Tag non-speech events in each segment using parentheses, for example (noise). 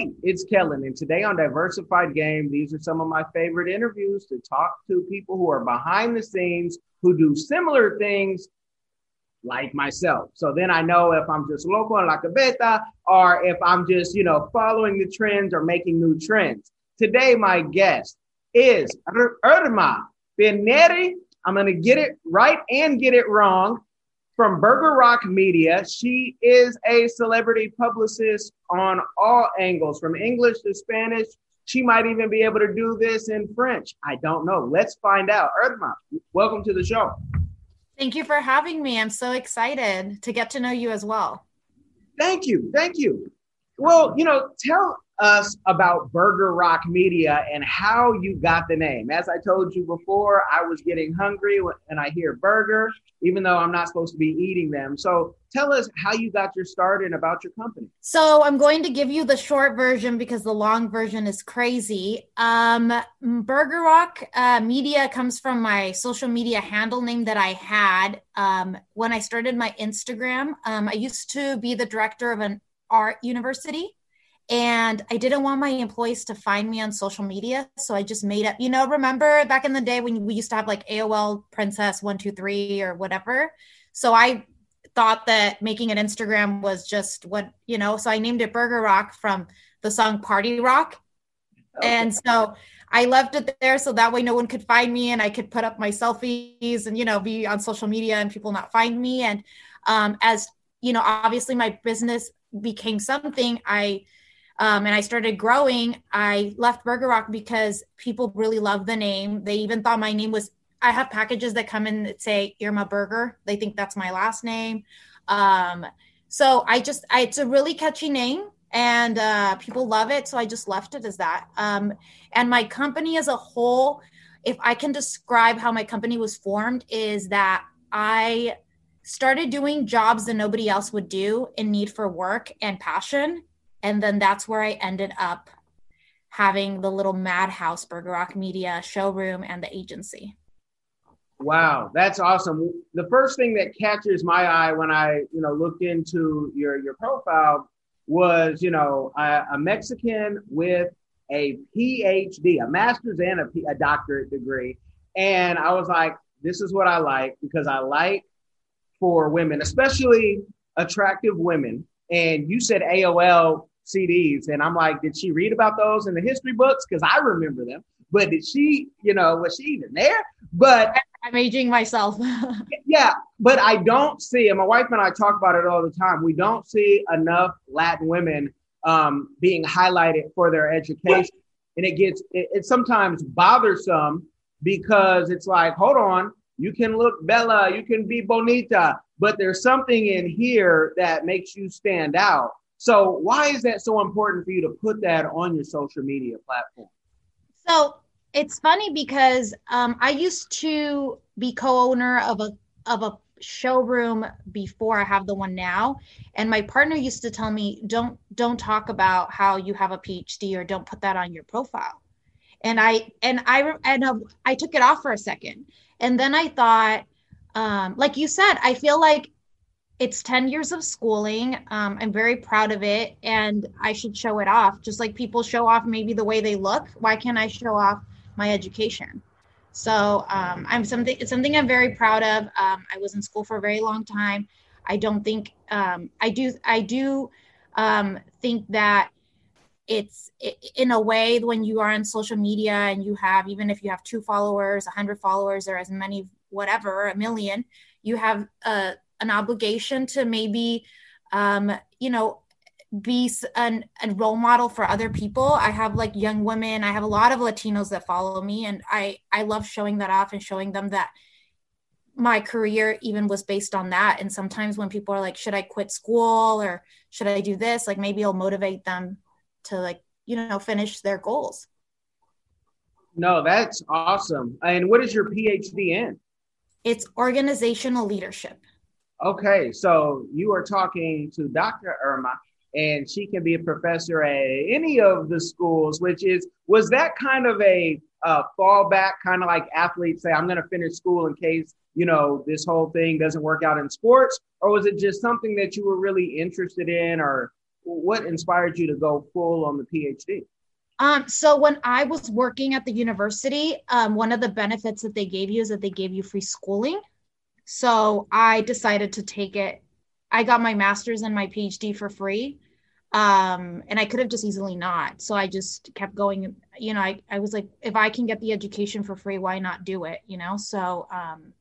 Hey, it's Kellen, and today on Diversified Game, these are some of my favorite interviews to talk to people who are behind the scenes who do similar things like myself. So then I know if I'm just local in La Cabeta or if I'm just, you know, following the trends or making new trends. Today, my guest is Ir- Irma Pineri. I'm going to get it right and get it wrong from Burger Rock Media. She is a celebrity publicist on all angles, from English to Spanish. She might even be able to do this in French. I don't know. Let's find out. Irma, welcome to the show. Thank you for having me. I'm so excited to get to know you as well. Thank you. Thank you. Well, you know, tell us about Burger Rock Media and how you got the name. As I told you before, I was getting hungry and I hear burger, even though I'm not supposed to be eating them. So tell us how you got your start and about your company. So I'm going to give you the short version because the long version is crazy. Um, Burger Rock uh, Media comes from my social media handle name that I had um, when I started my Instagram. Um, I used to be the director of an art university. And I didn't want my employees to find me on social media. So I just made up, you know, remember back in the day when we used to have like AOL Princess 123 or whatever? So I thought that making an Instagram was just what, you know, so I named it Burger Rock from the song Party Rock. And so I left it there so that way no one could find me and I could put up my selfies and, you know, be on social media and people not find me. And um, as, you know, obviously my business became something, I, um, and I started growing, I left Burger Rock because people really love the name. They even thought my name was, I have packages that come in that say Irma Burger. They think that's my last name. Um, so I just, I, it's a really catchy name and uh, people love it. So I just left it as that. Um, and my company as a whole, if I can describe how my company was formed, is that I started doing jobs that nobody else would do in need for work and passion. And then that's where I ended up having the little Madhouse Burger Rock Media showroom and the agency. Wow, that's awesome. The first thing that catches my eye when I, you know, looked into your your profile was, you know, a, a Mexican with a PhD, a master's and a, doctorate degree, and I was like, this is what I like because I like for women, especially attractive women. And you said AOL CDs, and I'm like, did she read about those in the history books? Because I remember them. But did she, you know, was she even there? But I'm aging myself. (laughs) yeah, but I don't see, and my wife and I talk about it all the time. We don't see enough Latin women um, being highlighted for their education, and it gets it, it's sometimes bothersome because it's like, hold on, you can look bella, you can be bonita, but there's something in here that makes you stand out. So why is that so important for you to put that on your social media platform? So it's funny because um, I used to be co-owner of a of a showroom before I have the one now, and my partner used to tell me, "Don't don't talk about how you have a PhD or don't put that on your profile." And I and I and uh, I took it off for a second, and then I thought, um, like you said, I feel like it's 10 years of schooling. Um, I'm very proud of it and I should show it off. Just like people show off maybe the way they look. Why can't I show off my education? So um, I'm something, it's something I'm very proud of. Um, I was in school for a very long time. I don't think, um, I do, I do um, think that it's in a way when you are on social media and you have, even if you have two followers, a hundred followers or as many, whatever, a million, you have a, an obligation to maybe um, you know be an, a role model for other people i have like young women i have a lot of latinos that follow me and i i love showing that off and showing them that my career even was based on that and sometimes when people are like should i quit school or should i do this like maybe it'll motivate them to like you know finish their goals No, that's awesome. And what is your PhD in? It's organizational leadership. Okay, so you are talking to Dr. Irma, and she can be a professor at any of the schools, which is, was that kind of a uh, fallback, kind of like athletes say, I'm going to finish school in case, you know, this whole thing doesn't work out in sports? Or was it just something that you were really interested in, or what inspired you to go full on the PhD? Um, so when I was working at the university, um, one of the benefits that they gave you is that they gave you free schooling. So I decided to take it. I got my master's and my PhD for free. Um, and I could have just easily not. So I just kept going. You know, I, I was like, if I can get the education for free, why not do it? You know, so um,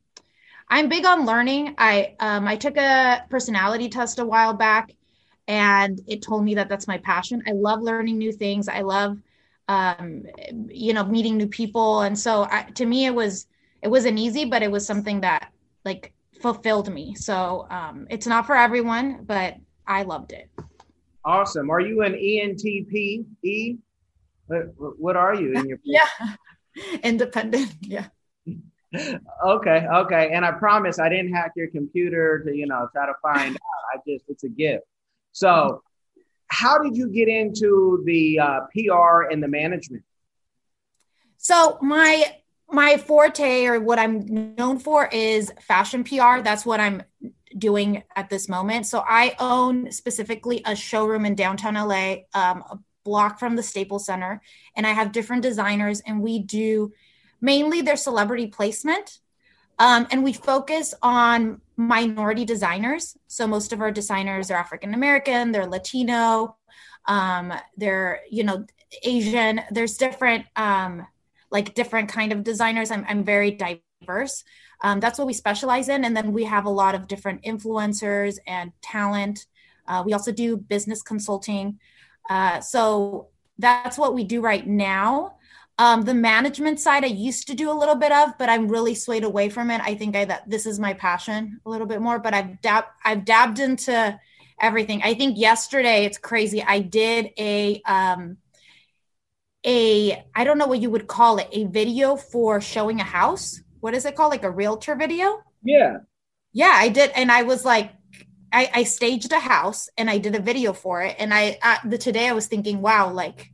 I'm big on learning. I um, I took a personality test a while back, and it told me that that's my passion. I love learning new things. I love um, you know, meeting new people. And so I, to me, it was, it wasn't easy, but it was something that like fulfilled me. So um, it's not for everyone, but I loved it. Awesome. Are you an ENTP? E? What, what are you in your? (laughs) yeah. Independent. Yeah. (laughs) okay. Okay. And I promise I didn't hack your computer to, you know, try to find (laughs) out. I just, it's a gift. So how did you get into the uh, PR and the management? So my my forte or what I'm known for is fashion PR. That's what I'm doing at this moment. So I own specifically a showroom in downtown LA, um, a block from the Staples Center, and I have different designers, and we do mainly their celebrity placement. Um, and we focus on minority designers. So most of our designers are African American, they're Latino, um, they're you know Asian. There's different um, like different kind of designers. I'm I'm very diverse. Um, that's what we specialize in, and then we have a lot of different influencers and talent. Uh, we also do business consulting. Uh, so that's what we do right now. Um, the management side, I used to do a little bit of, but I'm really swayed away from it. I think I that this is my passion a little bit more. But I've dab I've dabbed into everything. I think yesterday it's crazy. I did a um a I don't know what you would call it a video for showing a house. What is it called? Like a realtor video? Yeah. Yeah, I did, and I was like, I, I staged a house and I did a video for it. And I uh, the today I was thinking, wow, like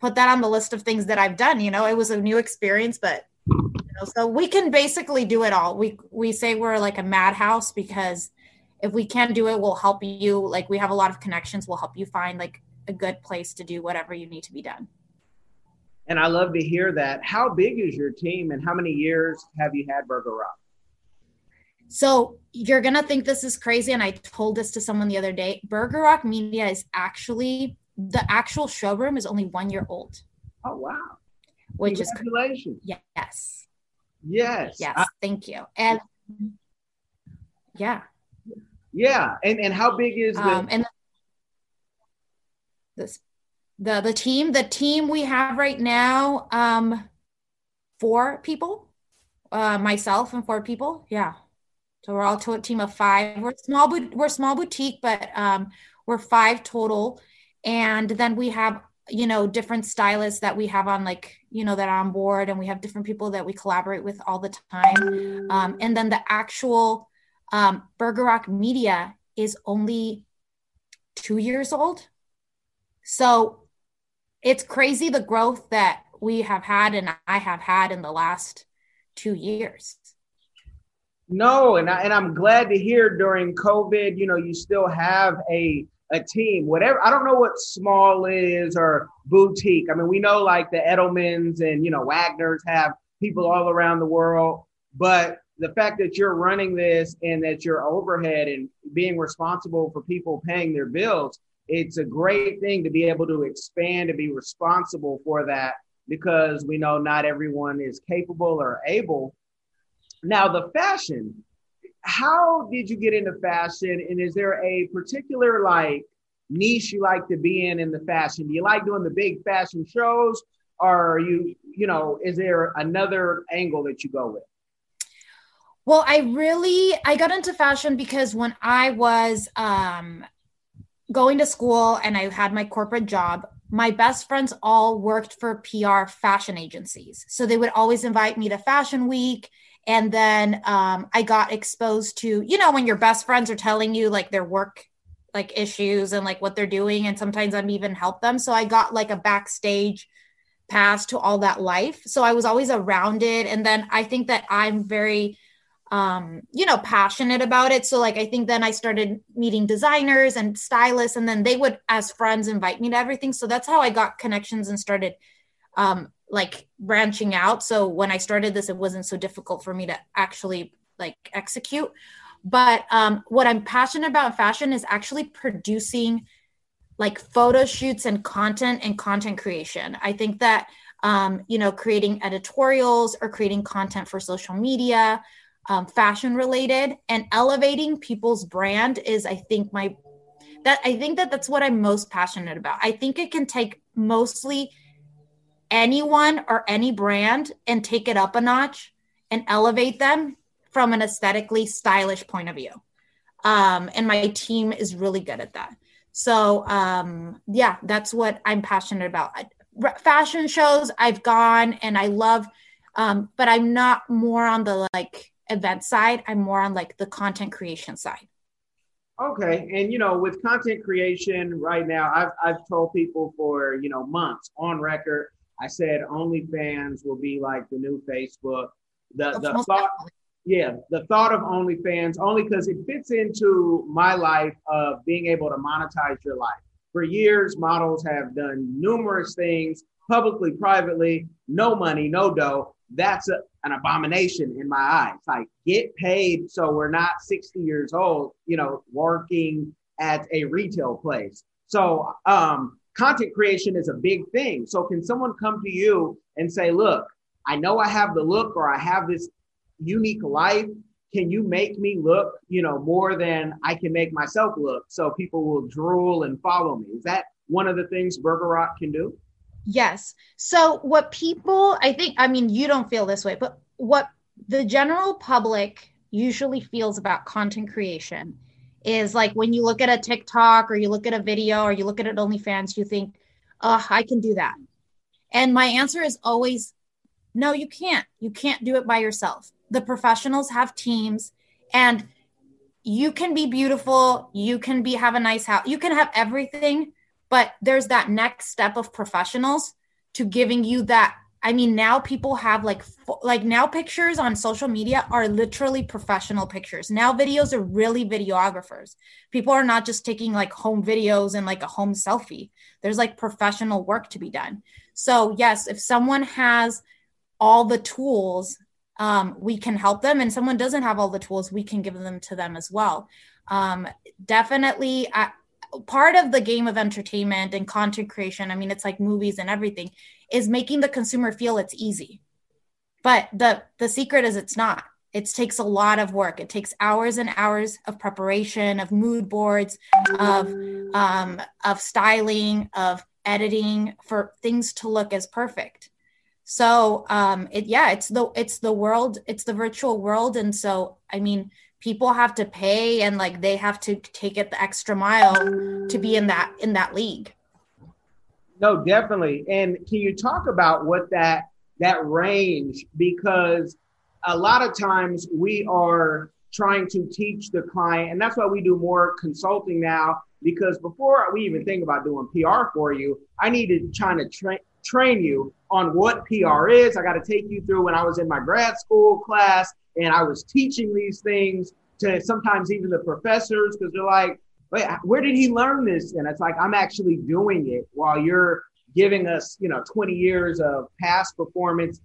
put that on the list of things that I've done. You know, it was a new experience, but you know, so we can basically do it all. We we say we're like a madhouse because if we can do it, we'll help you. Like we have a lot of connections, we'll help you find like a good place to do whatever you need to be done. And I love to hear that. How big is your team and how many years have you had Burger Rock? So you're gonna think this is crazy, and I told this to someone the other day. Burger Rock Media is actually the actual showroom is only one year old. Oh wow! Which is congratulations. Yes. Yes. Yes. I, thank you. And yeah. Yeah. And and how big is the um, and this the the team the team we have right now um four people uh myself and four people. Yeah. So we're all to a team of five. We're small we're small boutique but um we're five total. And then we have you know different stylists that we have on like you know that are on board and we have different people that we collaborate with all the time. Um, and then the actual um, burger rock media is only two years old. So it's crazy the growth that we have had and i have had in the last two years no and, I, and i'm glad to hear during covid you know you still have a a team, whatever. I don't know what small is or boutique. I mean, we know like the Edelmans and you know Wagner's have people all around the world, but the fact that you're running this and that you're overhead and being responsible for people paying their bills, it's a great thing to be able to expand and be responsible for that because we know not everyone is capable or able. Now, the fashion, how did you get into fashion? And is there a particular like niche you like to be in in the fashion? Do you like doing the big fashion shows? Or are you you know is there another angle that you go with? Well i really i got into fashion because when i was um going to school and i had my corporate job my best friends all worked for PR fashion agencies. So they would always invite me to Fashion Week. And then um, I got exposed to, you know, when your best friends are telling you like their work like issues and like what they're doing. And sometimes I'm even help them. So I got like a backstage pass to all that life. So I was always around it. And then I think that I'm very um, you know, passionate about it. So like I think then I started meeting designers and stylists, and then they would, as friends, invite me to everything. So that's how I got connections and started um, like branching out. So when I started this, it wasn't so difficult for me to actually like execute. But um, what I'm passionate about in fashion is actually producing like photo shoots and content and content creation. I think that um, you know, creating editorials or creating content for social media um, fashion related and elevating people's brand is i think my that i think that that's what i'm most passionate about. I think it can take mostly anyone or any brand and take it up a notch and elevate them from an aesthetically stylish point of view. Um, and my team is really good at that. So um, yeah that's what i'm passionate about. Fashion shows i've gone and i love um, but i'm not more on the like event side. I'm more on like the content creation side. Okay. And you know, with content creation right now, I've I've told people for, you know, months on record, I said OnlyFans will be like the new Facebook. The the thought definitely. yeah, the thought of OnlyFans only because it fits into my life of being able to monetize your life. For years, models have done numerous things publicly, privately, no money, no dough that's a, an abomination in my eyes. Like, get paid so we're not 60 years old, you know, working at a retail place. So, um, content creation is a big thing. So, can someone come to you and say, look, I know I have the look or I have this unique life. Can you make me look, you know, more than I can make myself look so people will drool and follow me? Is that one of the things Burger Rock can do? Yes. So what people, I think, I mean, you don't feel this way, but what the general public usually feels about content creation is like when you look at a TikTok or you look at a video or you look at it OnlyFans, you think, oh, I can do that. And my answer is always, no, you can't. You can't do it by yourself. The professionals have teams and you can be beautiful. You can be, have a nice house. You can have everything but there's that next step of professionals to giving you that I mean, now people have like like now pictures on social media are literally professional pictures. Now videos are really videographers. People are not just taking like home videos and like a home selfie. There's like professional work to be done. So yes, if someone has all the tools, um, we can help them. And someone doesn't have all the tools, we can give them to them as well. Um, definitely, I, part of the game of entertainment and content creation i mean it's like movies and everything is making the consumer feel it's easy. But the the secret is it's not. It takes a lot of work. It takes hours and hours of preparation of mood boards of um, of styling of editing for things to look as perfect. So um it yeah it's the it's the world it's the virtual world. And so i mean people have to pay and like they have to take it the extra mile to be in that in that league no definitely and can you talk about what that that range because a lot of times we are trying to teach the client and that's why we do more consulting now because before we even think about doing pr for you i need to try to train train you on what PR is. I got to take you through when I was in my grad school class and I was teaching these things to sometimes even the professors because they're like, wait, where did he learn this? And it's like, I'm actually doing it while you're giving us, you know, 20 years of past performance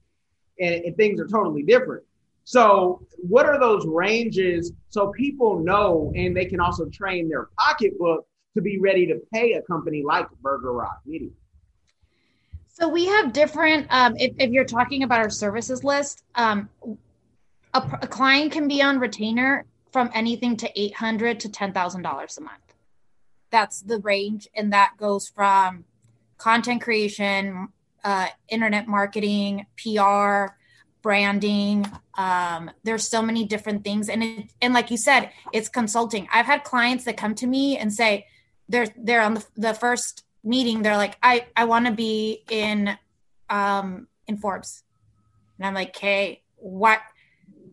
and, and things are totally different. So, what are those ranges so people know and they can also train their pocketbook to be ready to pay a company like Burger Rock Media? So we have different. Um, if, if, you're talking about our services list, um, a, a, client can be on retainer from anything to eight hundred to ten thousand dollars a month. That's the range, and that goes from content creation, uh, internet marketing, PR, branding. Um, there's so many different things, and it, and like you said, it's consulting. I've had clients that come to me and say they're they're on the, the first meeting, they're like, I, I want to be in, um, in Forbes. And I'm like, okay, what?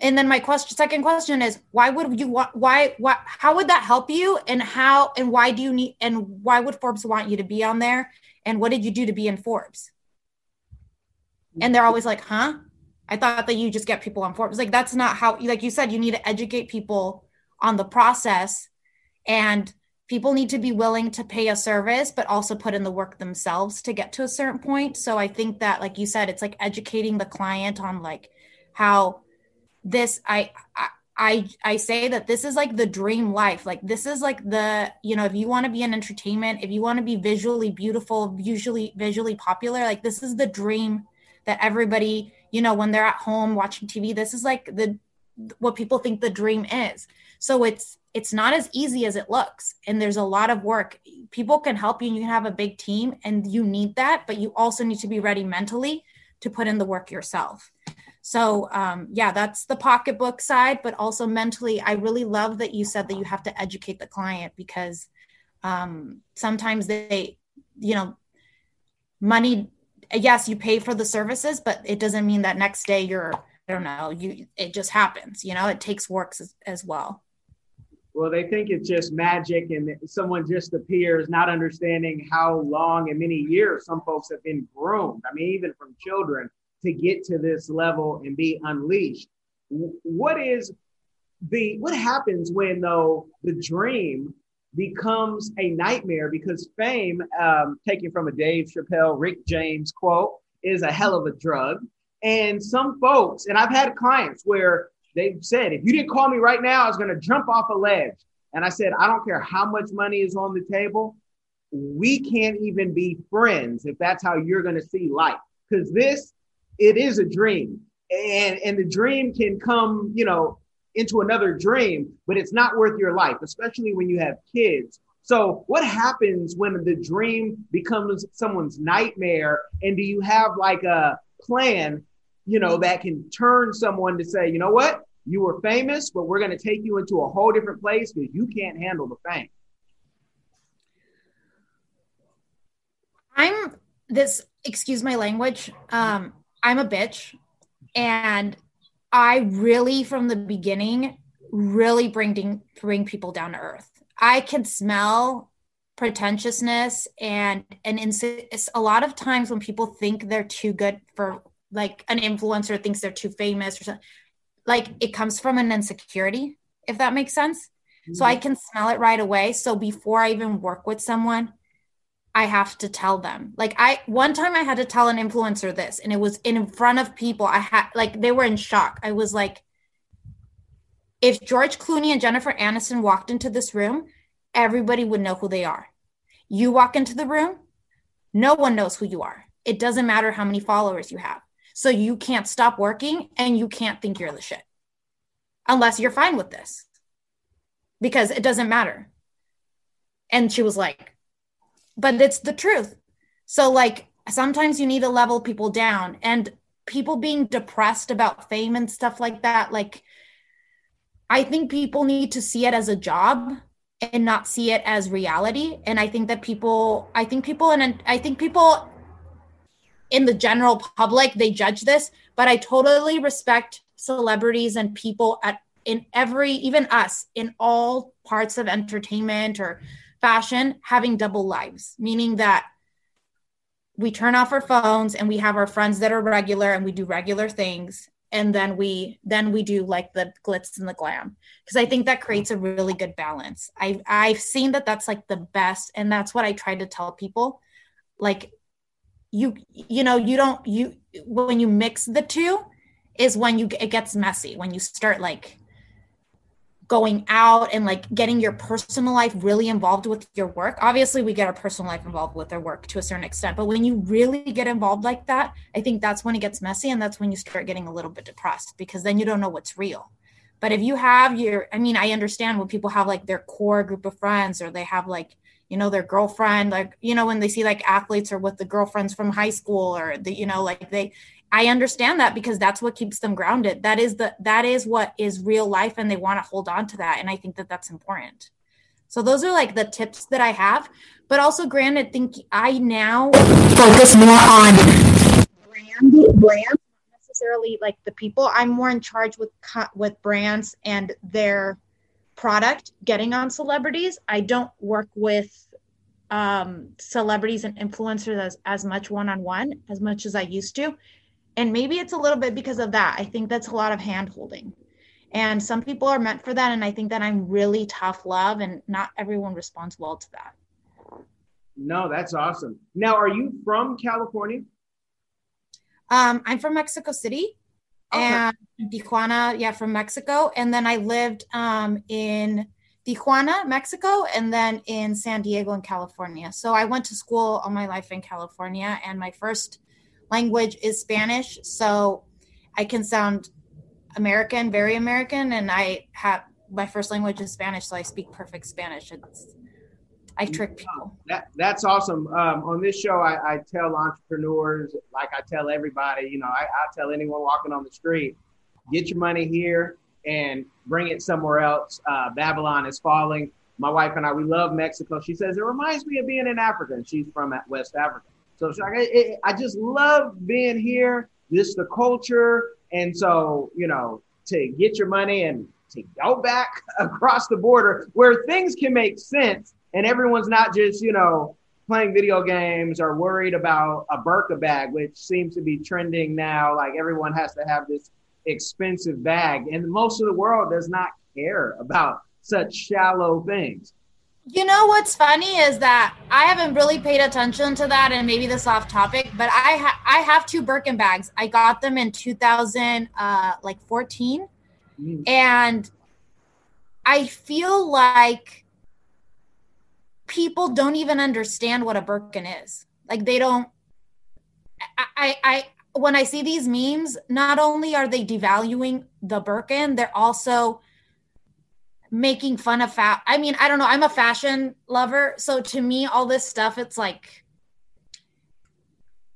And then my question, second question is, why would you want, why, why, how would that help you? And how, and why do you need, and why would Forbes want you to be on there? And what did you do to be in Forbes? And they're always like, huh? I thought that you just get people on Forbes. Like, that's not how, like you said, you need to educate people on the process and people need to be willing to pay a service but also put in the work themselves to get to a certain point so i think that like you said it's like educating the client on like how this i i i say that this is like the dream life. Like this is like the you know if you want to be in entertainment if you want to be visually beautiful visually visually popular like this is the dream that everybody you know when they're at home watching tv this is like the what people think the dream is. So it's it's not as easy as it looks and there's a lot of work. People can help you and you can have a big team and you need that but you also need to be ready mentally to put in the work yourself so um, yeah that's the pocketbook side but also mentally i really love that you said that you have to educate the client because um, sometimes they you know money yes you pay for the services but it doesn't mean that next day you're i don't know you it just happens you know it takes works as, as well well, they think it's just magic and someone just appears, not understanding how long and many years some folks have been groomed. I mean, even from children to get to this level and be unleashed. What is the what happens when though the dream becomes a nightmare because fame, um, taken from a Dave Chappelle, Rick James quote, is a hell of a drug. And some folks, and I've had clients where they've said, if you didn't call me right now, I was going to jump off a ledge. And I said, I don't care how much money is on the table. We can't even be friends if that's how you're going to see life. Because this, it is a dream. And, and the dream can come, you know, into another dream, but it's not worth your life, especially when you have kids. So, what happens when the dream becomes someone's nightmare? And do you have like a plan you know, that can turn someone to say, you know what, you were famous, but we're going to take you into a whole different place because you can't handle the fame. I'm this, excuse my language. Um, I'm a bitch. And I really, from the beginning, really bring, bring people down to earth. I can smell pretentiousness and and ins- a lot of times when people think they're too good for like an influencer thinks they're too famous or something like it comes from an insecurity if that makes sense mm-hmm. so i can smell it right away so before i even work with someone i have to tell them. Like i one time i had to tell an influencer this and it was in front of people. I had like they were in shock. I was like if george clooney and jennifer aniston walked into this room everybody would know who they are. You walk into the room no one knows who you are. It doesn't matter how many followers you have. So you can't stop working and you can't think you're the shit. Unless you're fine with this. Because it doesn't matter. And she was like, but it's the truth. So, like, sometimes you need to level people down and people being depressed about fame and stuff like that. Like, I think people need to see it as a job and not see it as reality. And I think that people, I think people, and I think people in the general public they judge this but i totally respect celebrities and people at in every even us in all parts of entertainment or fashion having double lives meaning that we turn off our phones and we have our friends that are regular and we do regular things. And then we then we do like the glitz and the glam. Because i think that creates a really good balance. I i've seen that that's like the best. And that's what i try to tell people. Like you you know you don't you when you mix the two is when you it gets messy when you start like going out and like getting your personal life really involved with your work. Obviously we get our personal life involved with our work to a certain extent but when you really get involved like that i think that's when it gets messy and that's when you start getting a little bit depressed because then you don't know what's real. But if you have your i mean i understand when people have like their core group of friends or they have like you know their girlfriend like you know when they see like athletes or with the girlfriends from high school or the you know like they i understand that because that's what keeps them grounded that is the that is what is real life and they want to hold on to that and i think that that's important So those are like the tips that I have. But also, granted, think I now focus more on brand brand not necessarily like the people. I'm more in charge with with brands and their product getting on celebrities. I don't work with um, celebrities and influencers as, as much one on one as much as I used to. And maybe it's a little bit because of that. I think that's a lot of hand holding. And some people are meant for that. And I think that I'm really tough love, and not everyone responds well to that. No, that's awesome. Now, are you from California? Um, I'm from Mexico City okay. and Tijuana, yeah, from Mexico. And then I lived um, in Tijuana, Mexico, and then in San Diego in California. So I went to school all my life in California, and my first language is Spanish. So I can sound American, very American, and I have my first language is Spanish, so I speak perfect Spanish. It's I trick people. That that's awesome. Um, on this show, I, I, tell entrepreneurs, like I tell everybody, you know, I, I tell anyone walking on the street, get your money here and bring it somewhere else. Uh, Babylon is falling. My wife and I, we love Mexico. She says it reminds me of being in Africa, and she's from West Africa. So I, I just love being here. This the culture, and so you know, to get your money and to go back (laughs) across the border where things can make sense, and everyone's not just you know playing video games or worried about a Birkin bag, which seems to be trending now. Like everyone has to have this expensive bag. And most of the world does not care about such shallow things. You know what's funny is that I haven't really paid attention to that, and maybe this off topic, but I ha- I have two Birkin bags. I got them in 2000, uh, like 14, mm. and I feel like people don't even understand what a Birkin is. Like they don't. I I when I see these memes, not only are they devaluing the Birkin, they're also making fun of fat. I mean, I don't know. I'm a fashion lover, so to me, all this stuff, it's like,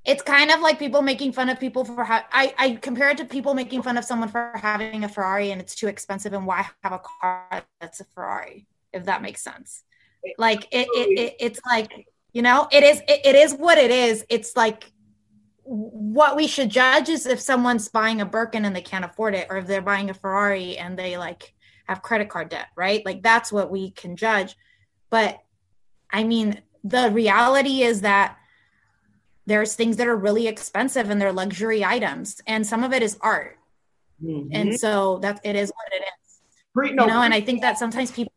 it's kind of like people making fun of people for how I, I compare it to people making fun of someone for having a Ferrari and it's too expensive and why have a car that's a Ferrari, if that makes sense. Like it, it, it it's like you know, it is it, it is what it is. It's like what we should judge is if someone's buying a Birkin and they can't afford it, or if they're buying a Ferrari and they like have credit card debt, right? Like that's what we can judge. But I mean, the reality is that there's things that are really expensive and they're luxury items, and some of it is art. Mm-hmm. And so that it is what it is. Pre- no, you know, and I think that sometimes people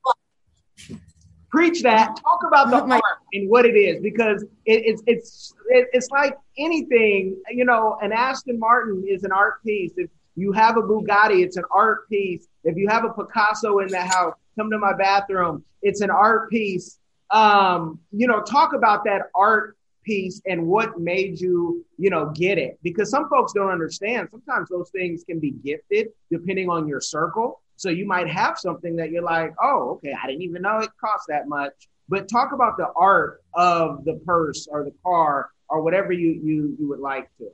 preach that. Talk about the (laughs) art and what it is, because it, it's it's it's like anything. You know, an Aston Martin is an art piece. If you have a Bugatti, it's an art piece. If you have a Picasso in the house, come to my bathroom. It's an art piece. Um, you know, talk about that art piece and what made you, you know, get it. Because some folks don't understand. Sometimes those things can be gifted depending on your circle. So you might have something that you're like, oh, okay, I didn't even know it cost that much. But talk about the art of the purse or the car or whatever you you you would like to.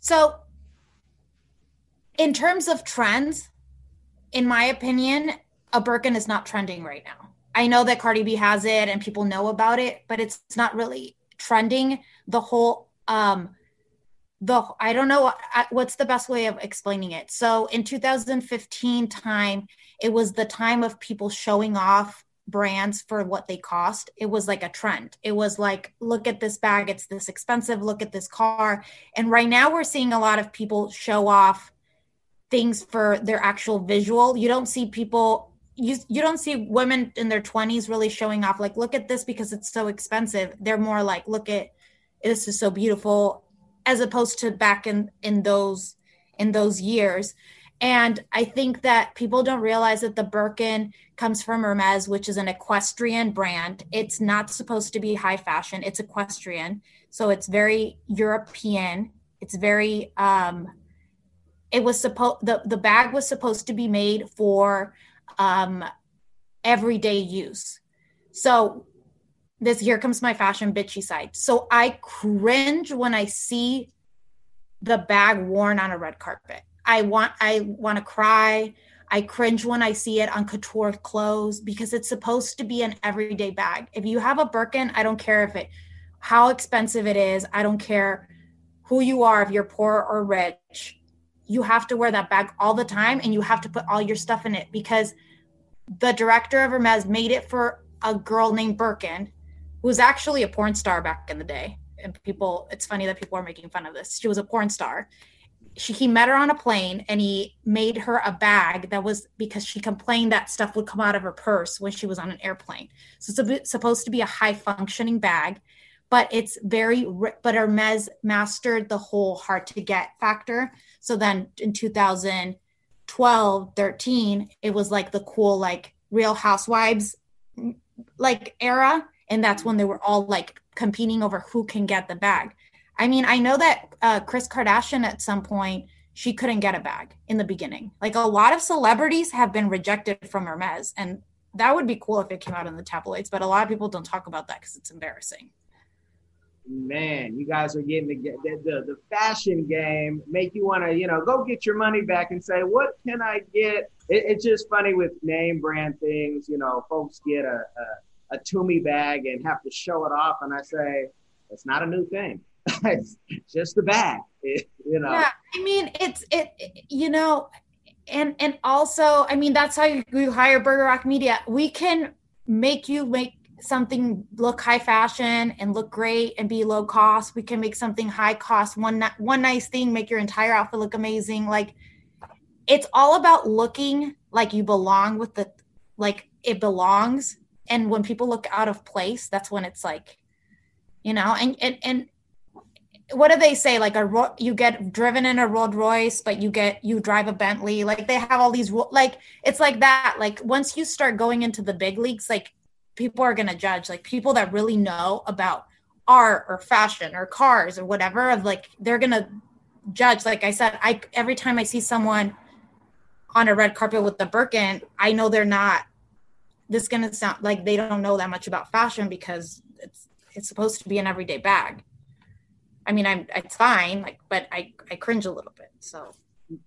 So, in terms of trends, in my opinion, a Birkin is not trending right now. I know that Cardi B has it and people know about it, but it's not really trending. The whole um the I don't know what's the best way of explaining it. So in 2015 time, it was the time of people showing off brands for what they cost. It was like a trend. It was like, look at this bag, it's this expensive, look at this car. And right now we're seeing a lot of people show off things for their actual visual. You don't see people you you don't see women in their 20s really showing off like look at this because it's so expensive. They're more like look at this is so beautiful as opposed to back in in those in those years. And i think that people don't realize that the birkin comes from hermes which is an equestrian brand. It's not supposed to be high fashion. It's equestrian. So it's very european. It's very um it was supposed the, the bag was supposed to be made for um everyday use so this here comes my fashion bitchy side. So I cringe when I see the bag worn on a red carpet. I want I want to cry. I cringe when I see it on couture clothes because it's supposed to be an everyday bag. If you have a Birkin, I don't care if it how expensive it is. I don't care who you are, if you're poor or rich. You have to wear that bag all the time and you have to put all your stuff in it because the director of Hermes made it for a girl named Birkin, who was actually a porn star back in the day. And people, it's funny that people are making fun of this. She was a porn star she he met her on a plane and he made her a bag that was because she complained that stuff would come out of her purse when she was on an airplane. So it's a, supposed to be a high functioning bag, but it's very but Hermes mastered the whole hard to get factor. So then in 2012, 13, it was like the cool like Real Housewives like era and that's when they were all like competing over who can get the bag. I mean, I know that uh, Kris Kardashian at some point she couldn't get a bag in the beginning. Like a lot of celebrities have been rejected from Hermes, and that would be cool if it came out in the tabloids. But a lot of people don't talk about that because it's embarrassing. Man, you guys are getting the the, the, fashion game make you want to you know go get your money back and say what can I get? It, it's just funny with name brand things. You know, folks get a, a a Tumi bag and have to show it off, and I say it's not a new thing (laughs) it's just the bag, (laughs) you know. Yeah, I mean, it's it, you know, and and also, I mean, that's how you hire Burger Rock Media. We can make you make something look high fashion and look great and be low cost. We can make something high cost. One one nice thing, make your entire outfit look amazing. Like it's all about looking like you belong with the like it belongs. And when people look out of place, that's when it's like, you know, and and and what do they say like a you get driven in a Rolls Royce but you get you drive a Bentley like they have all these like it's like that like once you start going into the big leagues like people are going to judge like people that really know about art or fashion or cars or whatever of like they're going to judge like I said I every time I see someone on a red carpet with the Birkin I know they're not this going to sound like they don't know that much about fashion because it's it's supposed to be an everyday bag I mean, I'm it's fine, like, but I I cringe a little bit. So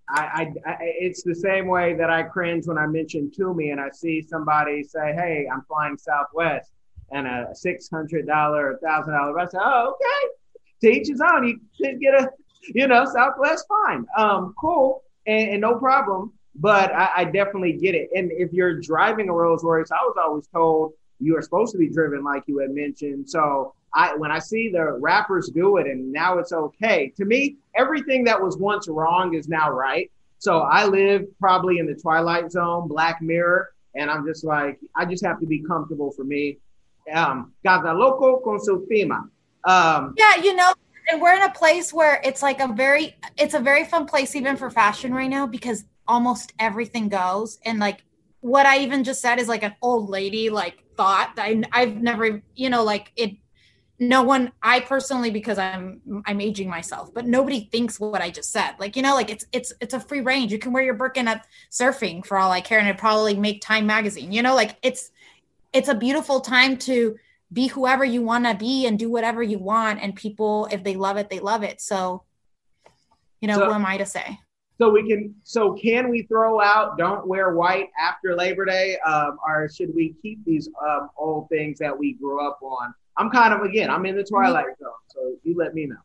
I, I, I, it's the same way that I cringe when I mention to me and I see somebody say, "Hey, I'm flying Southwest," and a six hundred dollar, a thousand dollar. I say, "Oh, okay, to each own. You could get a, you know, Southwest, fine, um, cool, and, and no problem." But I, I definitely get it. And if you're driving a Rolls Royce, I was always told you are supposed to be driven like you had mentioned. So I when I see the rappers do it and now it's okay. To me, everything that was once wrong is now right. So I live probably in the twilight zone, Black Mirror, and I'm just like I just have to be comfortable for me. Um, cada loco con su tema. Um, yeah, you know, and we're in a place where it's like a very it's a very fun place even for fashion right now because almost everything goes and like what I even just said is like an old lady like thought I, I've never you know like it no one i personally because i'm i'm aging myself but nobody thinks what i just said. Like you know like it's it's it's a free range. You can wear your birkin at surfing for all i care and it probably make time magazine you know like it's it's a beautiful time to be whoever you want to be and do whatever you want and people if they love it they love it. So you know so, who am i to say? So we can so can we throw out don't wear white after labor day? Um, or should we keep these um, old things that we grew up on I'm kind of again, I'm in the twilight zone, so you let me know.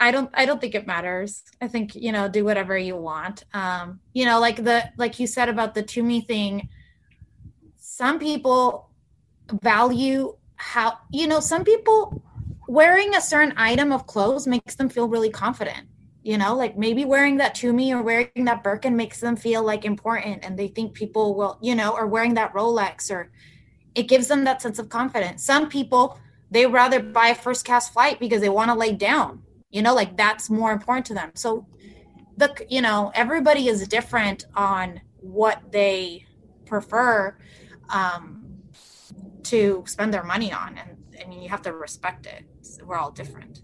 I don't I don't think it matters. I think, you know, do whatever you want. Um, you know, like the like you said about the Tumi thing, some people value how you know, some people wearing a certain item of clothes makes them feel really confident. You know, like maybe wearing that Tumi or wearing that Birkin makes them feel like important and they think people will, you know, or wearing that Rolex or it gives them that sense of confidence. Some people, they rather buy a first class flight because they want to lay down, you know, like that's more important to them. So, the, you know, everybody is different on what they prefer um, to spend their money on. And I mean, you have to respect it. We're all different.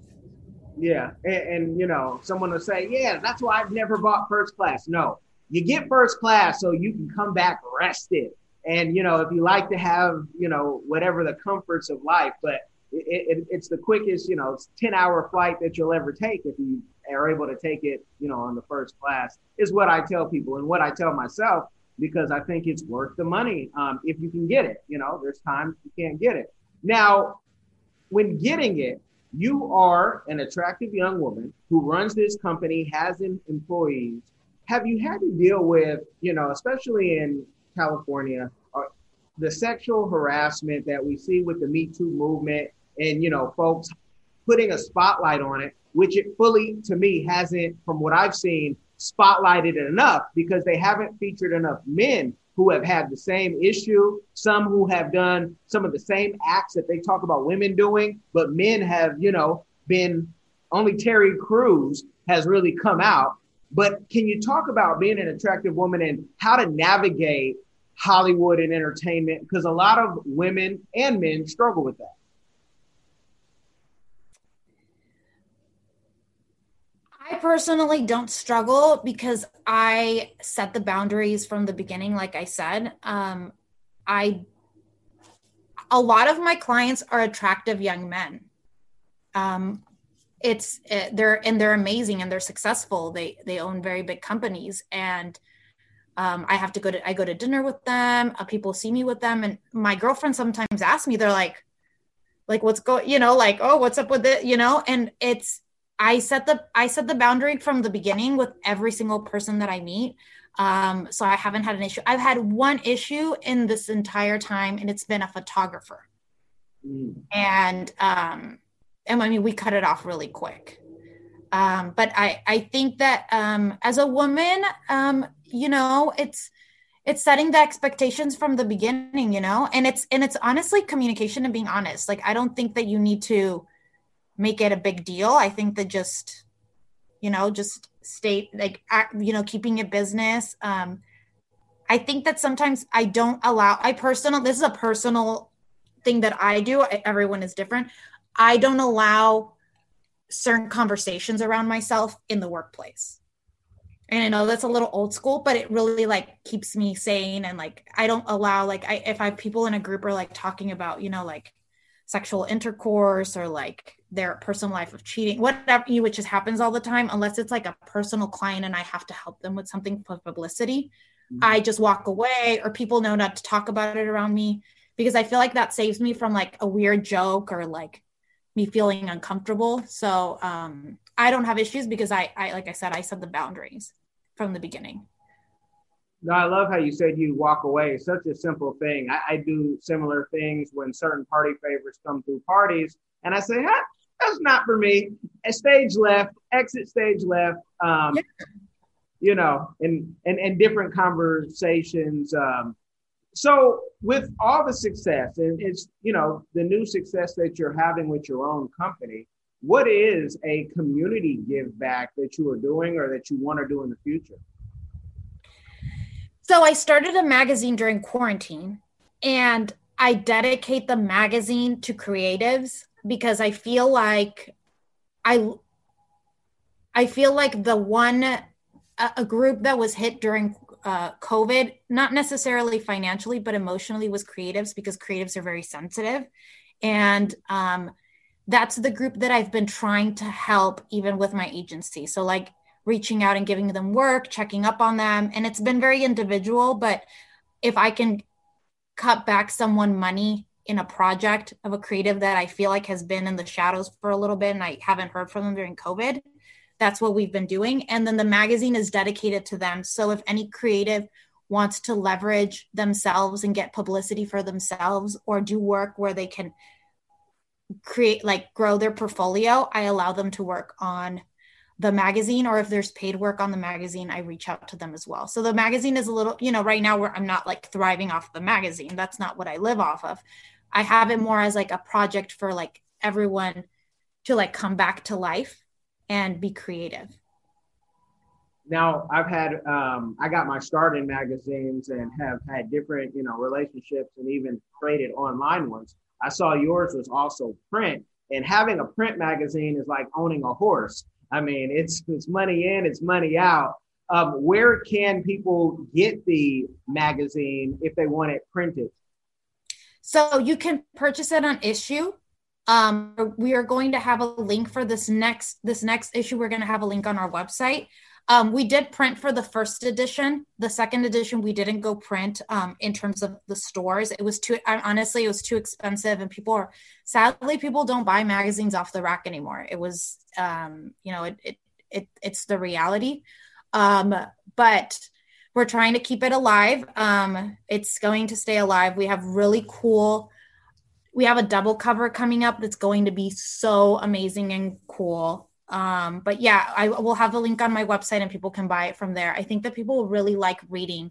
Yeah. And, and, you know, someone will say, yeah, that's why I've never bought first class. No, you get first class so you can come back rested and you know, if you like to have you know whatever the comforts of life, but it, it, it's the quickest you know ten hour flight that you'll ever take if you are able to take it, you know, on the first class is what I tell people and what I tell myself because I think it's worth the money um, if you can get it. You know, there's times you can't get it. Now, when getting it, you are an attractive young woman who runs this company, has employees. Have you had to deal with, you know, especially in California, uh, the sexual harassment that we see with the Me Too movement and, you know, folks putting a spotlight on it, which it fully, to me, hasn't, from what I've seen, spotlighted enough because they haven't featured enough men who have had the same issue, some who have done some of the same acts that they talk about women doing, but men have, you know, been only Terry Crews has really come out. But can you talk about being an attractive woman and how to navigate Hollywood and entertainment? Because a lot of women and men struggle with that. I personally don't struggle because I set the boundaries from the beginning, like I said. Um, I a lot of my clients are attractive young men. Um, it's it, eh, they're and they're amazing and they're successful. They they own very big companies and um, I have to go to I go to dinner with them. Uh, people see me with them, and my girlfriend sometimes asks me, they're like, like what's going, you know, like oh what's up with it, you know, and it's I set the I set the boundary from the beginning with every single person that I meet. Um, so I haven't had an issue. I've had one issue in this entire time, and it's been a photographer. Mm. And um, and I mean, we cut it off really quick. Um, but I I think that um, as a woman, um, you know, it's it's setting the expectations from the beginning, you know, and it's and it's honestly communication and being honest. Like I don't think that you need to make it a big deal. I think that just, you know, just state like, you know, keeping it business. Um, I think that sometimes I don't allow, I personal, this is a personal thing that I do. Everyone is different. I don't allow certain conversations around myself in the workplace. And I know that's a little old school, but it really like keeps me sane. And like, I don't allow, like, I, if I have people in a group are like talking about, you know, like sexual intercourse or like their personal life of cheating, whatever, which just happens all the time, unless it's like a personal client and I have to help them with something for publicity. Mm-hmm. I just walk away or people know not to talk about it around me because I feel like that saves me from like a weird joke or like me feeling uncomfortable. So um, I don't have issues because I, I, like I said, I set the boundaries from the beginning. No, I love how you said you walk away. It's such a simple thing. I, I do similar things when certain party favors come through parties, and I say, ah, that's not for me. A stage left, exit stage left. Um, yeah. You know, and and and different conversations. Um, so with all the success, and it's you know the new success that you're having with your own company. What is a community give back that you are doing or that you want to do in the future? So I started a magazine during quarantine and I dedicate the magazine to creatives because I feel like I I feel like the one a, group that was hit during uh, COVID, not necessarily financially, but emotionally, was creatives because creatives are very sensitive, and um, that's the group that I've been trying to help, even with my agency. So, like reaching out and giving them work, checking up on them, and it's been very individual. But if I can cut back someone money in a project of a creative that I feel like has been in the shadows for a little bit and I haven't heard from them during COVID. That's what we've been doing. And then the magazine is dedicated to them. So if any creative wants to leverage themselves and get publicity for themselves or do work where they can create, like grow their portfolio, I allow them to work on the magazine or if there's paid work on the magazine i reach out to them as well so the magazine is a little you know right now where i'm not like thriving off the magazine that's not what i live off of I have it more as like a project for like everyone to like come back to life and be creative. Now I've had um, I got my start in magazines and have had different you know relationships and even created online ones. I saw yours was also print, and having a print magazine is like owning a horse. I mean, it's it's money in, it's money out. Um, where can people get the magazine if they want it printed? So you can purchase it on issue. Um, we are going to have a link for this next this next issue. We're going to have a link on our website. Um, we did print for the first edition. The second edition, we didn't go print um, in terms of the stores. It was too, honestly, it was too expensive. And people are, sadly, people don't buy magazines off the rack anymore. It was, um, you know, it, it, it, it's the reality. Um, but we're trying to keep it alive. Um, it's going to stay alive. We have really cool, we have a double cover coming up that's going to be so amazing and cool. Um, but yeah, I will have the link on my website and people can buy it from there. I think that people really like reading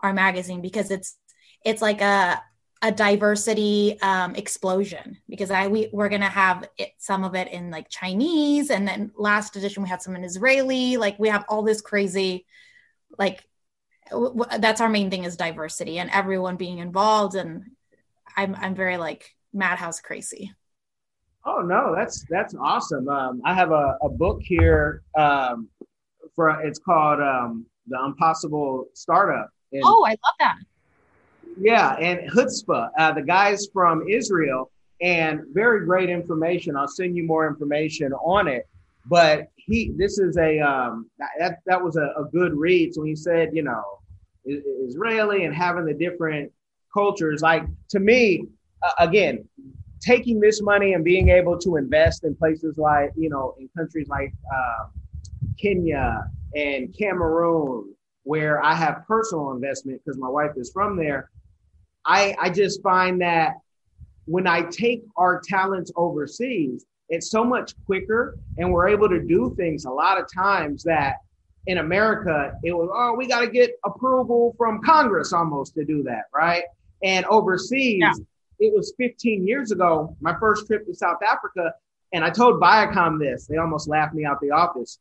our magazine because it's it's like a a diversity um, explosion because I we we're gonna have it, some of it in like Chinese and then last edition we had some in Israeli. Like we have all this crazy, like w- w- that's our main thing is diversity and everyone being involved. And I'm I'm very like madhouse crazy. Oh no, that's that's awesome. Um, I have a, a book here um, for it's called um, the Impossible Startup. And, oh, I love that. Yeah, and Chutzpah, uh, the guys from Israel, and very great information. I'll send you more information on it. But he, this is a um, that that was a, a good read. So he said, you know, Israeli and having the different cultures. Like to me, uh, again, taking this money and being able to invest in places like, you know, in countries like uh, Kenya and Cameroon, where I have personal investment because my wife is from there, I, I just find that when I take our talents overseas, it's so much quicker and we're able to do things a lot of times that in America, it was, oh, we got to get approval from Congress almost to do that, right? And overseas, yeah it was 15 years ago, my first trip to South Africa, and I told Viacom this. They almost laughed me out the office.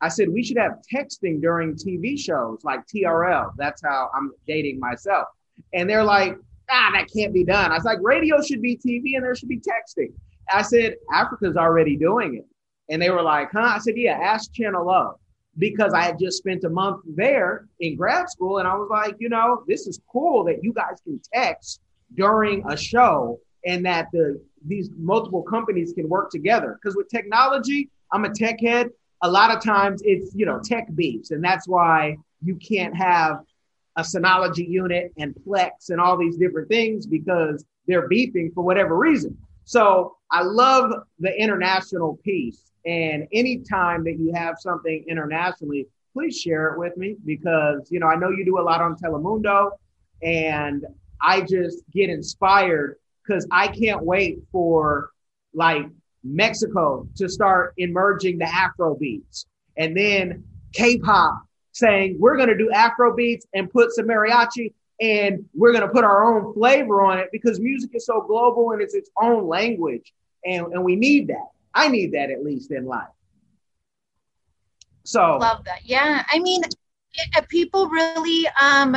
I said we should have texting during TV shows like TRL. That's how I'm dating myself. And they're like, ah, that can't be done. I was like, radio should be TV and there should be texting. I said, Africa's already doing it. And they were like, huh? I said, yeah, ask Channel O. Because I had just spent a month there in grad school. And I was like, you know, this is cool that you guys can text during a show and that the these multiple companies can work together. Because with technology, I'm a tech head. A lot of times it's you know tech beefs, and that's why you can't have a Synology unit and Plex and all these different things because they're beefing for whatever reason. So I love the international piece. And anytime that you have something internationally, please share it with me because you know I know you do a lot on Telemundo, and I just get inspired because I can't wait for like Mexico to start emerging the Afro beats and then K-pop saying we're going to do Afro beats and put some mariachi and we're going to put our own flavor on it because music is so global and it's its own language and, and we need that. I need that at least in life. So love that. Yeah. I mean, people really um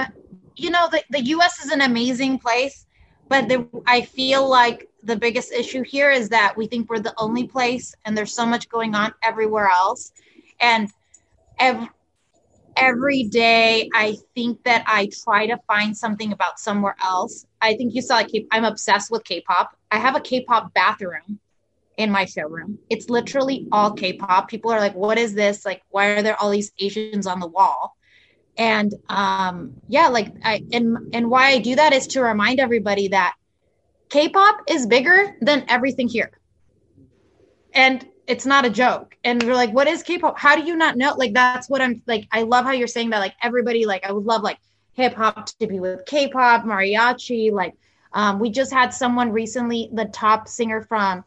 you know, the, the US is an amazing place, but the, I feel like the biggest issue here is that we think we're the only place and there's so much going on everywhere else. And every, every day I think that I try to find something about somewhere else. I think you saw like I'm obsessed with K-pop. I have a K-pop bathroom in my showroom. It's literally all K-pop. People are like, "What is this? Like, why are there all these Asians on the wall?" And um yeah like i and and why i do that is to remind everybody that k-pop is bigger than everything here. And it's not a joke. And we're like what is k-pop? How do you not know? Like that's what i'm like i love how you're saying that like everybody like i would love like hip hop to be with k-pop mariachi like um, we just had someone recently the top singer from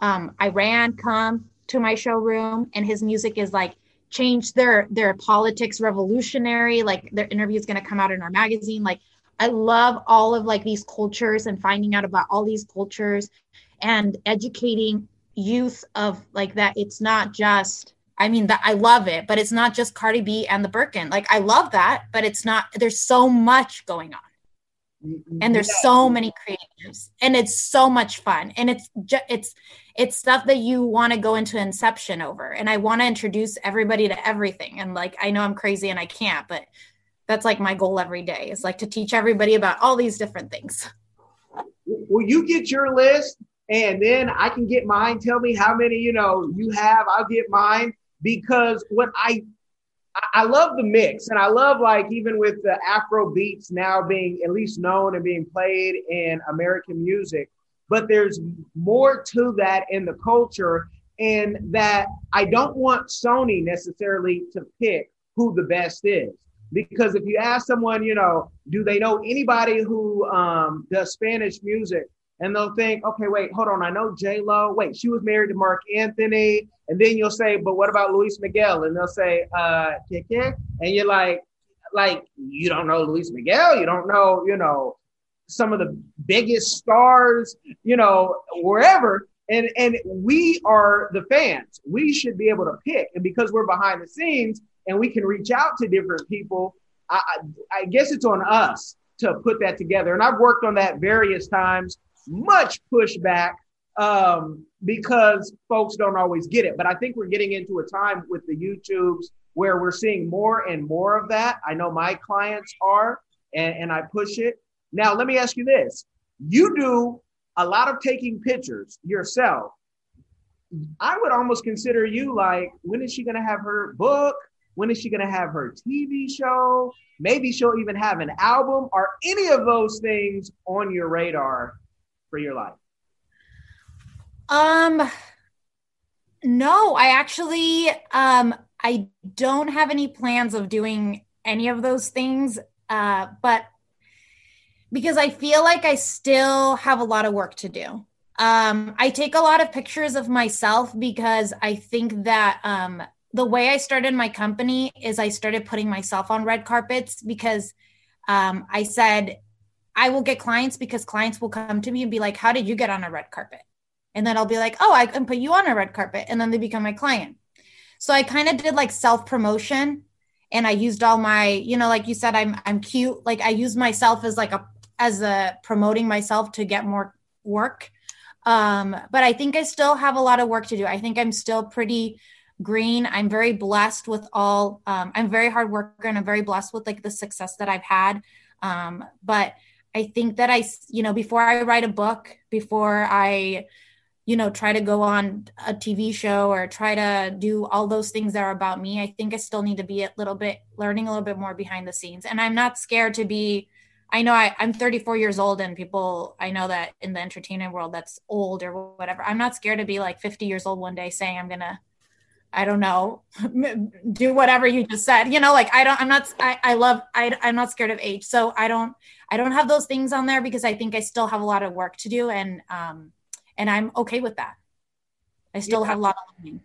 um, iran come to my showroom and his music is like changed their their politics revolutionary like their interview is going to come out in our magazine. Like i love all of like these cultures and finding out about all these cultures and educating youth of like that it's not just i mean that i love it but it's not just cardi b and the birkin. Like i love that but it's not there's so much going on and there's so many creatives and it's so much fun and it's just it's it's stuff that you want to go into inception over and i want to introduce everybody to everything and like i know i'm crazy and i can't but that's like my goal every day is like to teach everybody about all these different things will you get your list and then I can get mine. Tell me how many you know you have. I'll get mine because what I I love the mix, and I love like even with the Afro beats now being at least known and being played in American music, but there's more to that in the culture, and that I don't want Sony necessarily to pick who the best is. Because if you ask someone, you know, do they know anybody who um, does Spanish music? And they'll think, okay, wait, hold on. I know J Lo. Wait, she was married to Marc Anthony. And then you'll say, but what about Luis Miguel? And they'll say, uh, and you're like, like you don't know Luis Miguel. You don't know, you know, some of the biggest stars, you know, wherever. And and we are the fans. We should be able to pick. And because we're behind the scenes and we can reach out to different people, I, I guess it's on us to put that together. And I've worked on that various times. Much pushback um, because folks don't always get it. But I think we're getting into a time with the YouTubes where we're seeing more and more of that. I know my clients are, and, and I push it. Now, let me ask you this you do a lot of taking pictures yourself. I would almost consider you like, when is she going to have her book? When is she going to have her TV show? Maybe she'll even have an album. Are any of those things on your radar for your life? Um, no, I actually, um, I don't have any plans of doing any of those things. Uh, but because I feel like I still have a lot of work to do. Um, I take a lot of pictures of myself because I think that um, the way I started my company is I started putting myself on red carpets because um, I said, I will get clients because clients will come to me and be like, How did you get on a red carpet? And then I'll be like, Oh, I can put you on a red carpet. And then they become my client. So I kind of did like self promotion and I used all my, you know, like you said, I'm I'm cute. Like I use myself as like a as a promoting myself to get more work. Um, but I think I still have a lot of work to do. I think I'm still pretty green. I'm very blessed with all. Um, I'm very hard worker and I'm very blessed with like the success that I've had. Um, but I think that I, you know, before I write a book, before I, you know, try to go on a TV show or try to do all those things that are about me, I think I still need to be a little bit learning a little bit more behind the scenes. And I'm not scared to be I know I, I'm 34 years old, and people I know that in the entertainment world that's old or whatever. I'm not scared to be like 50 years old one day saying I'm gonna, I don't know, (laughs) do whatever you just said. You know, like I don't, I'm not, I, I love, I, I'm not scared of age, so I don't, I don't have those things on there because I think I still have a lot of work to do, and um, and I'm okay with that. I still yeah. have a lot of learning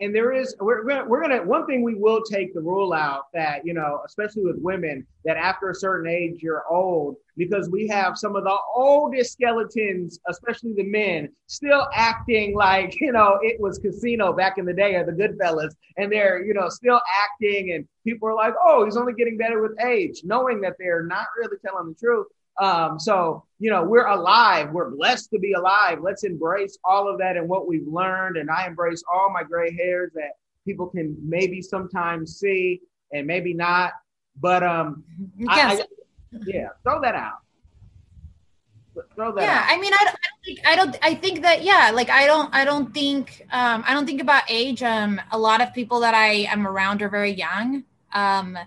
and there is we're, we're gonna one thing we will take the rule out that you know especially with women that after a certain age you're old because we have some of the oldest skeletons especially the men still acting like you know it was casino back in the day or the goodfellas and they're you know still acting and people are like oh he's only getting better with age knowing that they're not really telling the truth um, so, you know, we're alive. We're blessed to be alive. Let's embrace all of that and what we've learned. And I embrace all my gray hairs that people can maybe sometimes see and maybe not. But um, yes. I, I, yeah, throw that out. Throw that yeah, out. I mean, I don't, I don't think I don't. I think that yeah, like I don't. I don't think. Um, I don't think about age. Um, a lot of people that I am around are very young. Um,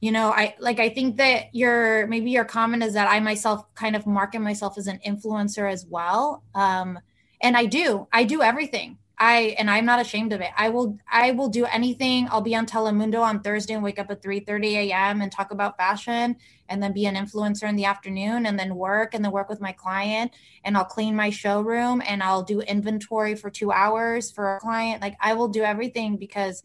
you know i like i think that your maybe your comment is that i myself kind of market myself as an influencer as well. Um and i do i do everything. I and i'm not ashamed of it. I will i will do anything. I'll be on telemundo on thursday and wake up at 3 30 a.m and talk about fashion and then be an influencer in the afternoon and then work and then work with my client and i'll clean my showroom and i'll do inventory for two hours for a client. Like i will do everything because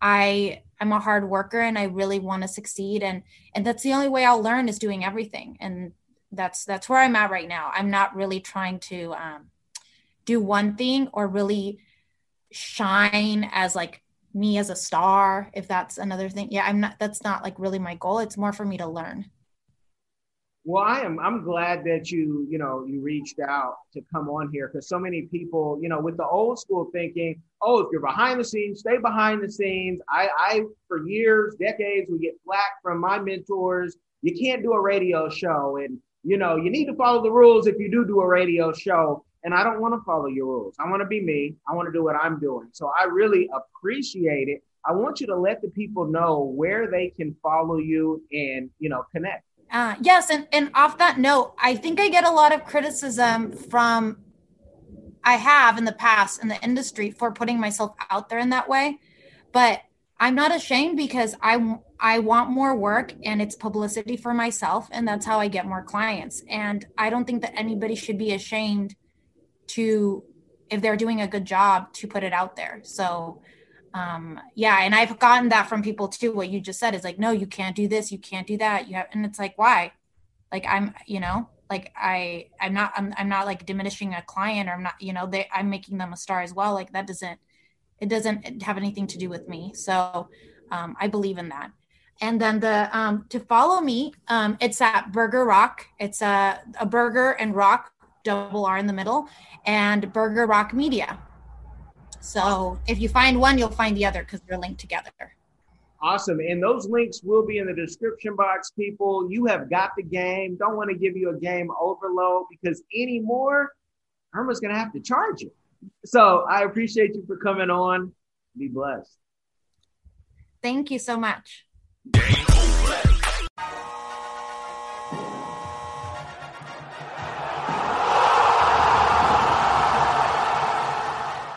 I I'm a hard worker and I really want to succeed and and that's the only way I'll learn is doing everything and that's that's where I'm at right now. I'm not really trying to um, do one thing or really shine as like me as a star if that's another thing. Yeah, I'm not that's not like really my goal. It's more for me to learn. Well, I am. I'm glad that you, you know, you reached out to come on here because so many people, you know, with the old school thinking, oh, if you're behind the scenes, stay behind the scenes. I, I, for years, decades, we get flack from my mentors. You can't do a radio show, and you know, you need to follow the rules if you do do a radio show. and I don't want to follow your rules. I want to be me. I want to do what I'm doing. So I really appreciate it. I want you to let the people know where they can follow you and, you know, connect. Uh, yes, and and off that note, I think I get a lot of criticism from I have in the past in the industry for putting myself out there in that way, but I'm not ashamed because I I want more work and it's publicity for myself and that's how I get more clients. And I don't think that anybody should be ashamed to if they're doing a good job to put it out there. So um yeah and i've gotten that from people too. What you just said is like no you can't do this you can't do that. You have and it's like why? Like i'm you know like i i'm not i'm, I'm not like diminishing a client or i'm not you know they i'm making them a star as well. Like that doesn't it doesn't have anything to do with me. So um, i believe in that. And then the um, to follow me um, it's at burger rock. It's a, a burger and rock double r in the middle and burger rock media so if you find one, you'll find the other because they're linked together. Awesome. And those links will be in the description box, people. You have got the game. Don't want to give you a game overload because anymore, Irma's going to have to charge you. So I appreciate you for coming on. Be blessed. Thank you so much.